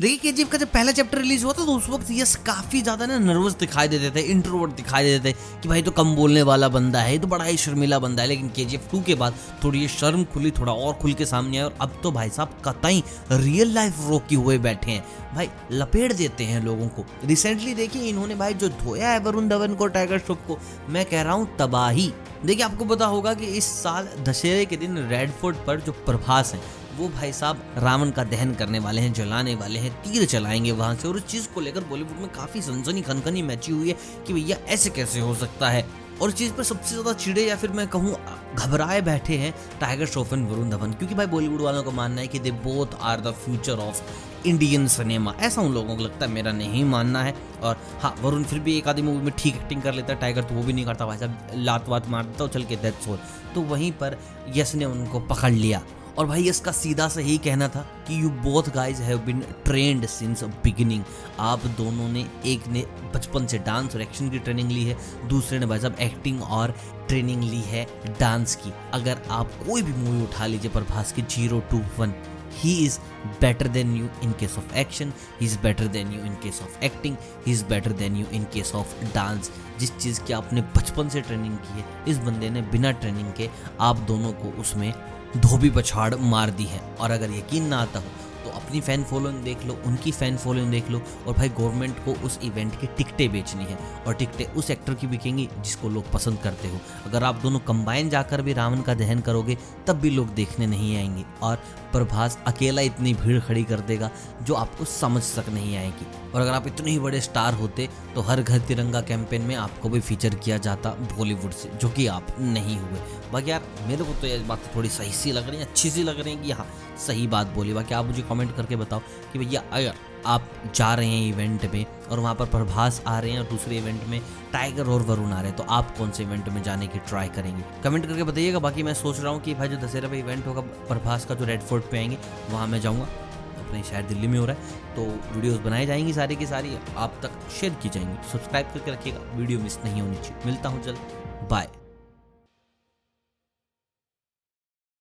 देखिए के का जब पहला चैप्टर रिलीज़ हुआ था तो उस वक्त यस, काफ़ी ज़्यादा ना नर्वस दिखाई देते थे इंट्रोवर्ट दिखाई देते थे कि भाई तो कम बोलने वाला बंदा है तो बड़ा ही शर्मिला बंदा है। लेकिन के जी टू के बाद थोड़ी ये शर्म खुली, थोड़ा और खुल के सामने आया और अब तो भाई साहब कतई रियल लाइफ रोकी हुए बैठे हैं। भाई, लपेट देते हैं लोगों को। रिसेंटली देखिए इन्होंने भाई जो धोया है वरुण धवन को टाइगर श्रॉफ को, मैं कह रहा हूँ तबाही। देखिए आपको पता होगा कि इस साल दशहरे के दिन रेड फोर्ट पर जो प्रभास है वो भाई साहब रावण का दहन करने वाले हैं, जलाने वाले हैं, तीर चलाएँगे वहाँ से। और उस चीज़ को लेकर बॉलीवुड में काफ़ी सनसनी खनखनी मैची हुई है कि भैया ऐसे कैसे हो सकता है? और चीज़ पर सबसे ज़्यादा चिड़े या फिर मैं कहूँ, घबराए बैठे हैं टाइगर श्रॉफ एंड वरुण धवन क्योंकि भाई बॉलीवुड वालों का मानना है कि they both are the future of Indian cinema ऐसा उन लोगों को लगता है, मेरा नहीं मानना है। और हाँ वरुण फिर भी एक आधी मूवी में ठीक एक्टिंग कर लेता है टाइगर तो वो भी नहीं करता, भाई साहब लात वात मार देता चल के डेथ सोल तो वहीं पर यश ने उनको पकड़ लिया। और भाई इसका सीधा सा यही कहना था कि you both guys have been trend since beginning आप दोनों ने, एक ने बचपन से डांस और एक्शन की ट्रेनिंग ली है, दूसरे ने भाई साहब एक्टिंग और ट्रेनिंग ली है डांस की. अगर आप कोई भी मूवी उठा लीजिए प्रभास की zero to one he is better than you in case of action he is better than you in case of acting he is better than you in case of dance जिस चीज़ की आपने बचपन से training की है, इस बंदे ने बिना ट्रेनिंग के आप दोनों को उसमें धोबी पछाड़ मार दी है। और अगर यकीन ना आता हो अपनी फ़ैन फॉलोइंग देख लो, उनकी फ़ैन फॉलोइंग देख लो, और भाई गवर्नमेंट को उस इवेंट की टिकटें बेचनी है, और टिकटें उस एक्टर की बिकेंगी जिसको लोग पसंद करते हो। अगर आप दोनों कंबाइन जाकर भी रावण का दहन करोगे, तब भी लोग देखने नहीं आएँगे, और प्रभास अकेला इतनी भीड़ खड़ी कर देगा जो आपको समझ तक नहीं आएगी। और अगर आप इतने ही बड़े स्टार होते तो हर घर तिरंगा कैंपेन में आपको भी फीचर किया जाता बॉलीवुड से, जो कि आप नहीं हुए। बाकी यार, मेरे को तो ये बात थोड़ी सही सी लग रही है, अच्छी सी लग रही है कि हाँ सही बात बोली। बाकी आप मुझे कमेंट करके बताओ कि भैया, अगर आप जा रहे हैं इवेंट में और वहाँ पर प्रभास आ रहे हैं और दूसरे इवेंट में टाइगर और वरुण आ रहे हैं तो आप कौन से इवेंट में जाने की ट्राई करेंगे? कमेंट करके बताइएगा। बाकी मैं सोच रहा हूँ कि भाई जो दशहरा पे इवेंट होगा, प्रभास का जो रेड फोर्ट पे आएँगे, वहाँ मैं जाऊँगा। अपने शहर दिल्ली में हो रहा है तो वीडियोस बनाई जाएँगी सारी की सारी, आप तक शेयर की जाएँगी। सब्सक्राइब करके रखिएगा वीडियो मिस नहीं होनी चाहिए। मिलता हूँ जल्द। बाय